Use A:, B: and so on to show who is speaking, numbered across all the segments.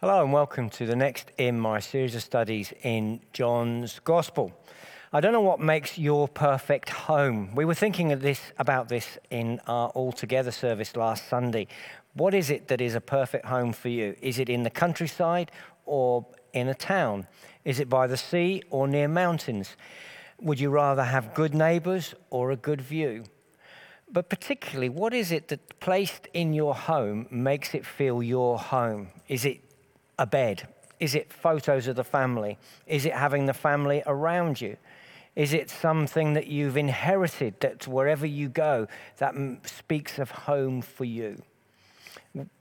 A: Hello and welcome to the next in my series of studies in John's Gospel. I don't know what makes your perfect home. We were thinking of this about this in our all together service last Sunday. What is it that is a perfect home for you? Is it in the countryside or in a town? Is it by the sea or near mountains? Would you rather have good neighbors or a good view? But particularly, what is it that placed in your home makes it feel your home? Is it a bed? Is it photos of the family? Is it having the family around you? Is it something that you've inherited that wherever you go, that speaks of home for you?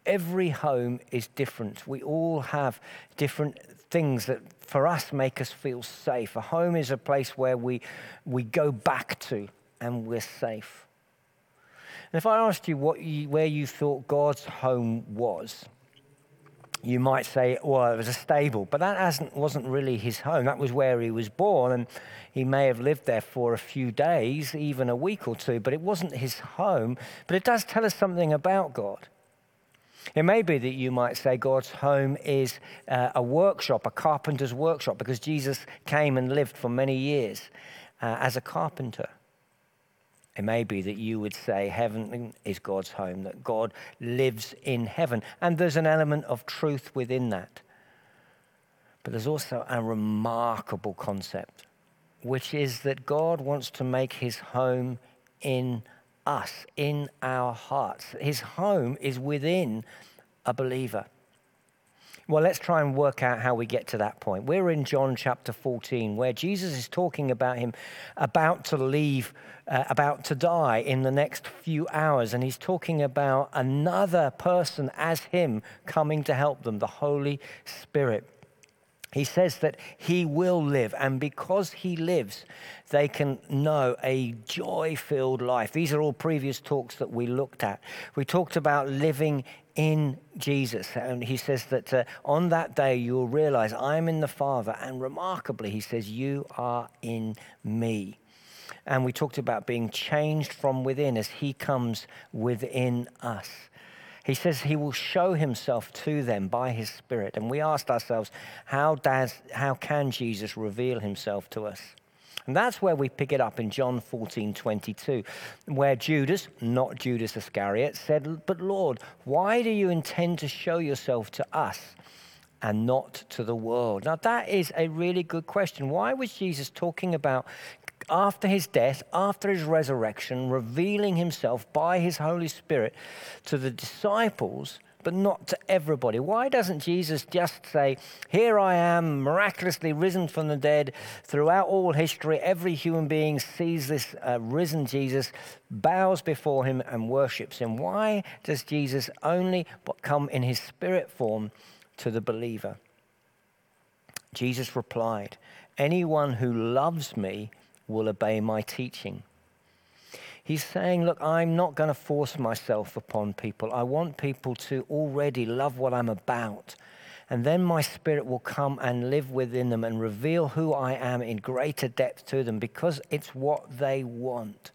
A: Every home is different. We all have different things that for us make us feel safe. A home is a place where we, we go back to and we're safe. And if I asked you, what you where you thought God's home was, you might say, well, it was a stable, but that wasn't really his home. That was where he was born, and he may have lived there for a few days, even a week or two, but it wasn't his home. But it does tell us something about God. It may be that you might say God's home is uh, a workshop, a carpenter's workshop, because Jesus came and lived for many years uh, as a carpenter. It may be that you would say heaven is God's home, that God lives in heaven. And there's an element of truth within that. But there's also a remarkable concept, which is that God wants to make his home in us, in our hearts. His home is within a believer. Well, let's try and work out how we get to that point. We're in John chapter 14, where Jesus is talking about him about to leave, uh, about to die in the next few hours. And he's talking about another person as him coming to help them, the Holy Spirit. He says that he will live, and because he lives, they can know a joy filled life. These are all previous talks that we looked at. We talked about living in Jesus. And he says that uh, on that day you'll realize I'm in the Father. And remarkably, he says, You are in me. And we talked about being changed from within as he comes within us. He says he will show himself to them by his Spirit. And we asked ourselves, how, does, how can Jesus reveal himself to us? And that's where we pick it up in John 14 22, where Judas, not Judas Iscariot, said, But Lord, why do you intend to show yourself to us? and not to the world? Now, that is a really good question. Why was Jesus talking about after his death, after his resurrection, revealing himself by his Holy Spirit to the disciples but not to everybody. Why doesn't Jesus just say, Here I am, miraculously risen from the dead? Throughout all history, every human being sees this uh, risen Jesus, bows before him, and worships him. Why does Jesus only come in his spirit form to the believer? Jesus replied, Anyone who loves me will obey my teaching. He's saying, Look, I'm not going to force myself upon people. I want people to already love what I'm about. And then my spirit will come and live within them and reveal who I am in greater depth to them because it's what they want.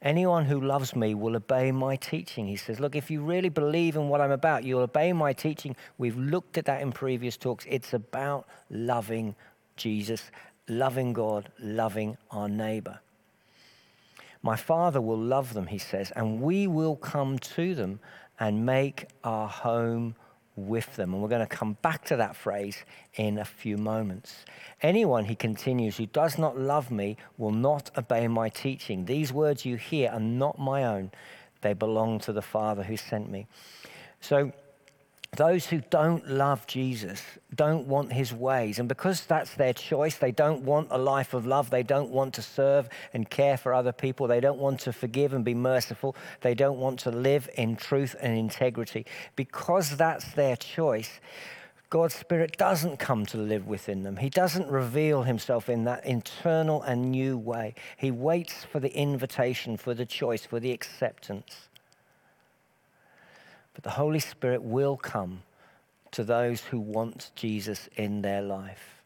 A: Anyone who loves me will obey my teaching. He says, Look, if you really believe in what I'm about, you'll obey my teaching. We've looked at that in previous talks. It's about loving Jesus, loving God, loving our neighbor. My Father will love them, he says, and we will come to them and make our home with them. And we're going to come back to that phrase in a few moments. Anyone, he continues, who does not love me will not obey my teaching. These words you hear are not my own, they belong to the Father who sent me. So, those who don't love Jesus don't want his ways. And because that's their choice, they don't want a life of love. They don't want to serve and care for other people. They don't want to forgive and be merciful. They don't want to live in truth and integrity. Because that's their choice, God's Spirit doesn't come to live within them. He doesn't reveal himself in that internal and new way. He waits for the invitation, for the choice, for the acceptance. But the Holy Spirit will come to those who want Jesus in their life.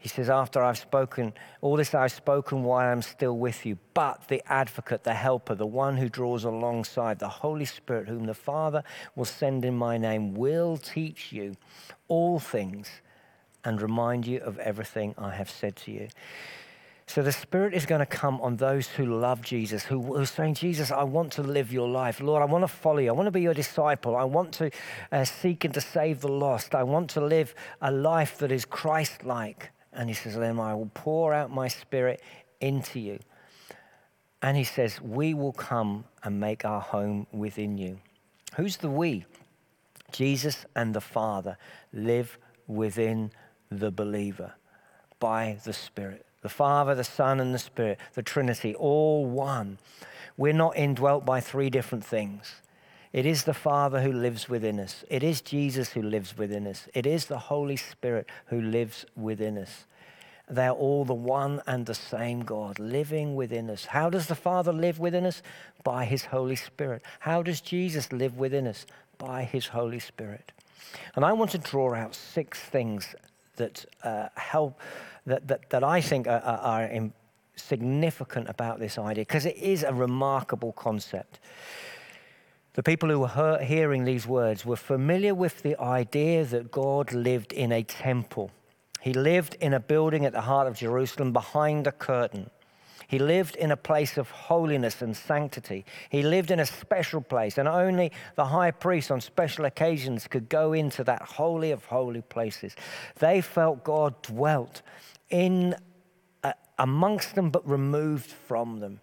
A: He says, After I've spoken, all this I've spoken while I'm still with you, but the advocate, the helper, the one who draws alongside, the Holy Spirit, whom the Father will send in my name, will teach you all things and remind you of everything I have said to you. So the Spirit is going to come on those who love Jesus, who, are saying, Jesus, I want to live your life. Lord, I want to follow you. I want to be your disciple. I want to uh, seek and to save the lost. I want to live a life that is Christ like. And he says, Then I will pour out my spirit into you. And he says, We will come and make our home within you. Who's the we? Jesus and the Father live within the believer by the Spirit. The Father, the Son, and the Spirit, the Trinity, all one. We're not indwelt by three different things. It is the Father who lives within us. It is Jesus who lives within us. It is the Holy Spirit who lives within us. They're all the one and the same God living within us. How does the Father live within us? By His Holy Spirit. How does Jesus live within us? By His Holy Spirit. And I want to draw out six things that uh, help, that, that, that I think are, are, are significant about this idea, because it is a remarkable concept. The people who were hearing these words were familiar with the idea that God lived in a temple. He lived in a building at the heart of Jerusalem behind a curtain. He lived in a place of holiness and sanctity. He lived in a special place, and only the high priest on special occasions could go into that holy of holy places. They felt God dwelt in uh, amongst them, but removed from them.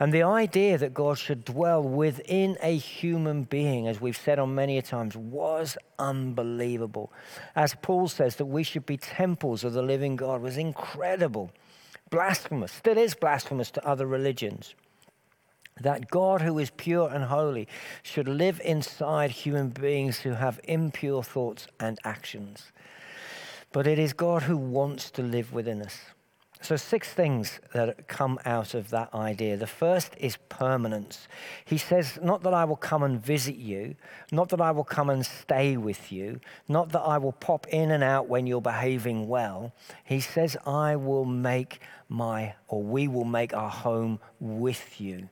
A: And the idea that God should dwell within a human being, as we've said on many a times, was unbelievable. As Paul says that we should be temples of the living God was incredible. Blasphemous, still is blasphemous to other religions. That God, who is pure and holy, should live inside human beings who have impure thoughts and actions. But it is God who wants to live within us. So, six things that come out of that idea. The first is permanence. He says, Not that I will come and visit you, not that I will come and stay with you, not that I will pop in and out when you're behaving well. He says, I will make my, or we will make our home with you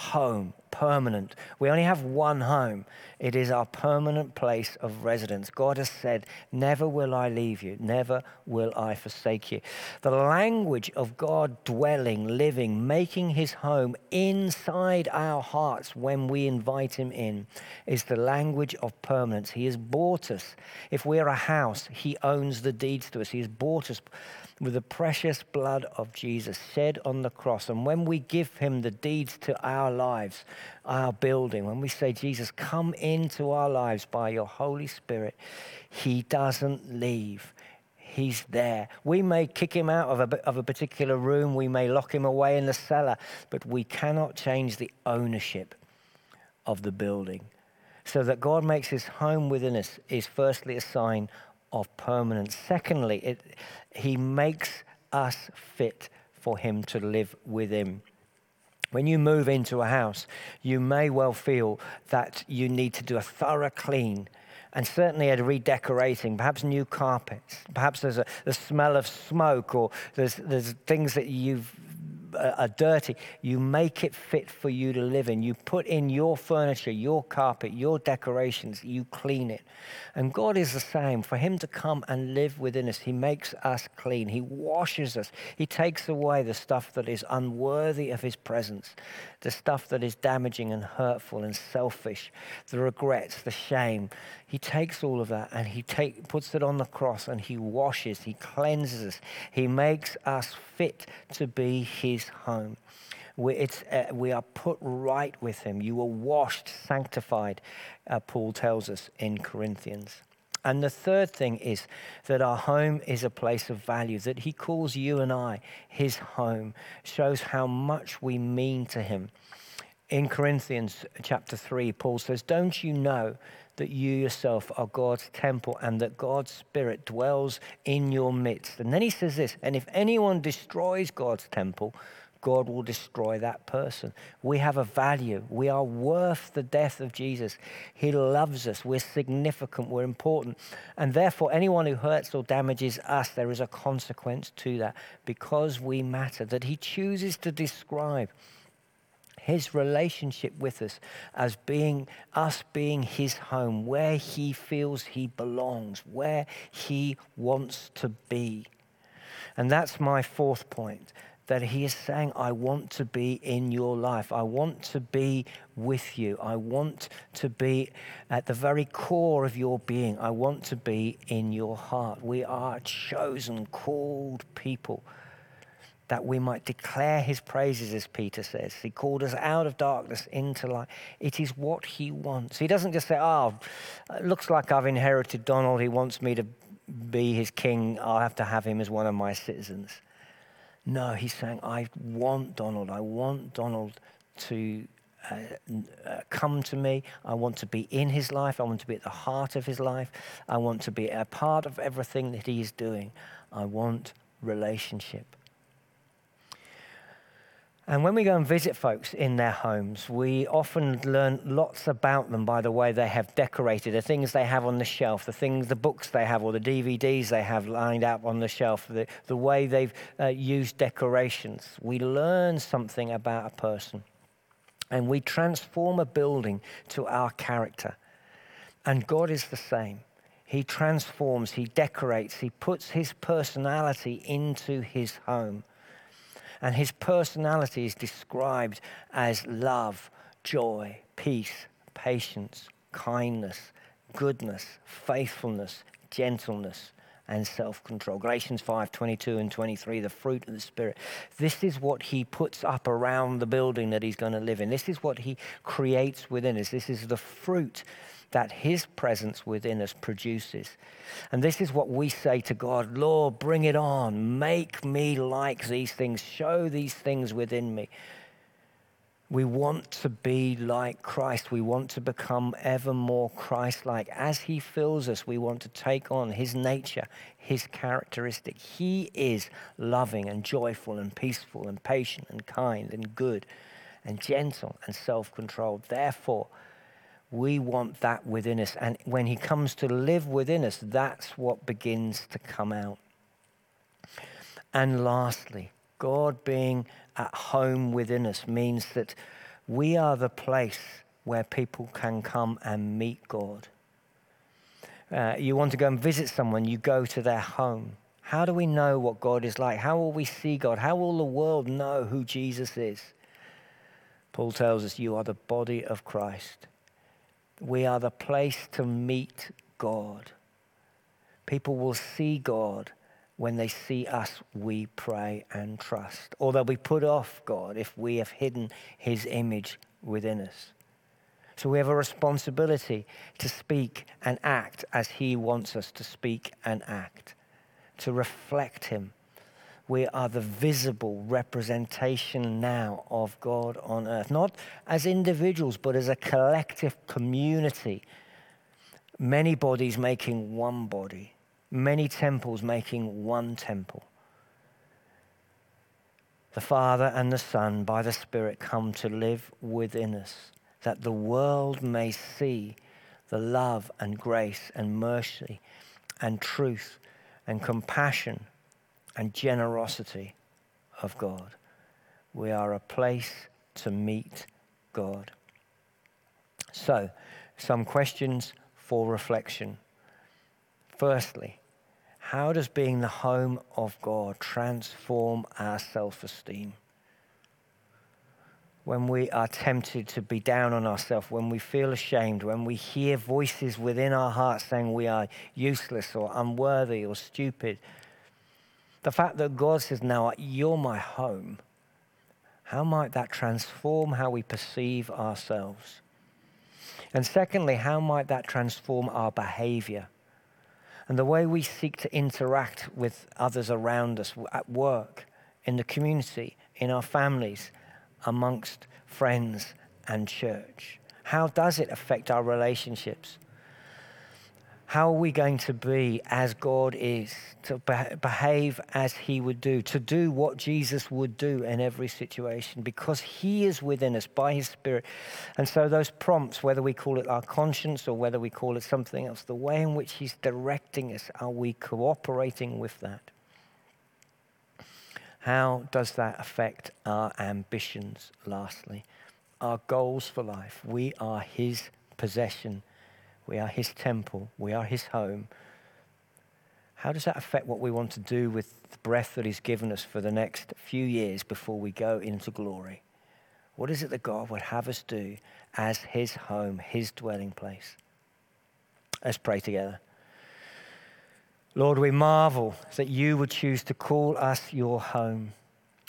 A: home, permanent. We only have one home. It is our permanent place of residence. God has said, Never will I leave you, never will I forsake you. The language of God dwelling, living, making his home inside our hearts when we invite him in is the language of permanence. He has bought us. If we're a house, he owns the deeds to us. He has bought us with the precious blood of Jesus shed on the cross. And when we give him the deeds to our lives, our building, when we say, Jesus, come into our lives by your Holy Spirit, he doesn't leave. He's there. We may kick him out of a, of a particular room, we may lock him away in the cellar, but we cannot change the ownership of the building. So that God makes his home within us is firstly a sign of permanence. Secondly, it, he makes us fit for him to live with him. When you move into a house, you may well feel that you need to do a thorough clean and certainly a redecorating, perhaps new carpets, perhaps there's a the smell of smoke or there's, there's things that you've are dirty, you make it fit for you to live in. You put in your furniture, your carpet, your decorations, you clean it. And God is the same. For Him to come and live within us, He makes us clean. He washes us. He takes away the stuff that is unworthy of His presence, the stuff that is damaging and hurtful and selfish, the regrets, the shame. He takes all of that and He take, puts it on the cross and He washes, He cleanses us, He makes us fit to be His home. We, uh, we are put right with Him. You are washed, sanctified, uh, Paul tells us in Corinthians. And the third thing is that our home is a place of value, that he calls you and I his home, shows how much we mean to him. In Corinthians chapter 3, Paul says, Don't you know that you yourself are God's temple and that God's Spirit dwells in your midst? And then he says this, And if anyone destroys God's temple, God will destroy that person. We have a value. We are worth the death of Jesus. He loves us. We're significant. We're important. And therefore, anyone who hurts or damages us, there is a consequence to that because we matter, that He chooses to describe his relationship with us as being us being his home, where he feels he belongs, where he wants to be. And that's my fourth point that he is saying, I want to be in your life. I want to be with you. I want to be at the very core of your being. I want to be in your heart. We are chosen, called people that we might declare his praises, as Peter says. He called us out of darkness into light. It is what he wants. He doesn't just say, Oh, looks like I've inherited Donald. He wants me to be his king. I'll have to have him as one of my citizens. No, he's saying, I want Donald. I want Donald to uh, uh, come to me. I want to be in his life. I want to be at the heart of his life. I want to be a part of everything that he is doing. I want relationship. And when we go and visit folks in their homes, we often learn lots about them by the way they have decorated, the things they have on the shelf, the things, the books they have, or the DVDs they have lined up on the shelf, the, the way they've uh, used decorations. We learn something about a person. And we transform a building to our character. And God is the same. He transforms, He decorates, He puts His personality into His home. And his personality is described as love, joy, peace, patience, kindness, goodness, faithfulness, gentleness, and self-control. Galatians 5, 22 and 23, the fruit of the Spirit. This is what he puts up around the building that he's going to live in. This is what he creates within us. This is the fruit that his presence within us produces. And this is what we say to God Lord, bring it on. Make me like these things. Show these things within me. We want to be like Christ. We want to become ever more Christ like. As He fills us, we want to take on His nature, His characteristic. He is loving and joyful and peaceful and patient and kind and good and gentle and self controlled. Therefore, we want that within us. And when He comes to live within us, that's what begins to come out. And lastly, God being at home within us means that we are the place where people can come and meet God. Uh, you want to go and visit someone, you go to their home. How do we know what God is like? How will we see God? How will the world know who Jesus is? Paul tells us, You are the body of Christ. We are the place to meet God. People will see God when they see us, we pray and trust. Or they'll be put off God if we have hidden his image within us. So we have a responsibility to speak and act as he wants us to speak and act, to reflect him we are the visible representation now of God on earth, not as individuals, but as a collective community. Many bodies making one body, many temples making one temple. The Father and the Son, by the Spirit, come to live within us, that the world may see the love and grace and mercy and truth and compassion and generosity of God. We are a place to meet God. So, some questions for reflection. Firstly, how does being the home of God transform our self esteem? When we are tempted to be down on ourselves, when we feel ashamed, when we hear voices within our hearts saying we are useless or unworthy or stupid, the fact that God says, Now you're my home, how might that transform how we perceive ourselves? And secondly, how might that transform our behavior and the way we seek to interact with others around us at work, in the community, in our families, amongst friends and church? How does it affect our relationships? How are we going to be as God is, to behave as He would do, to do what Jesus would do in every situation, because He is within us by His Spirit. And so, those prompts, whether we call it our conscience or whether we call it something else, the way in which He's directing us, are we cooperating with that? How does that affect our ambitions, lastly? Our goals for life. We are His possession we are His temple. We are His home. How does that affect what we want to do with the breath that He's given us for the next few years before we go into glory? What is it that God would have us do as His home, His dwelling place? Let's pray together. Lord, we marvel that you would choose to call us your home.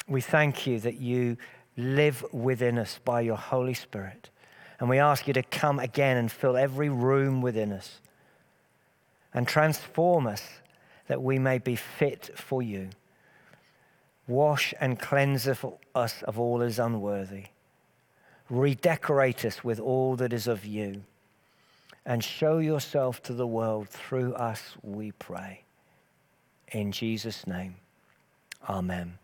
A: We thank you that you live within us by your Holy Spirit. And we ask you to come again and fill every room within us and transform us that we may be fit for you. Wash and cleanse us of all that is unworthy. Redecorate us with all that is of you. And show yourself to the world through us, we pray. In Jesus' name, amen.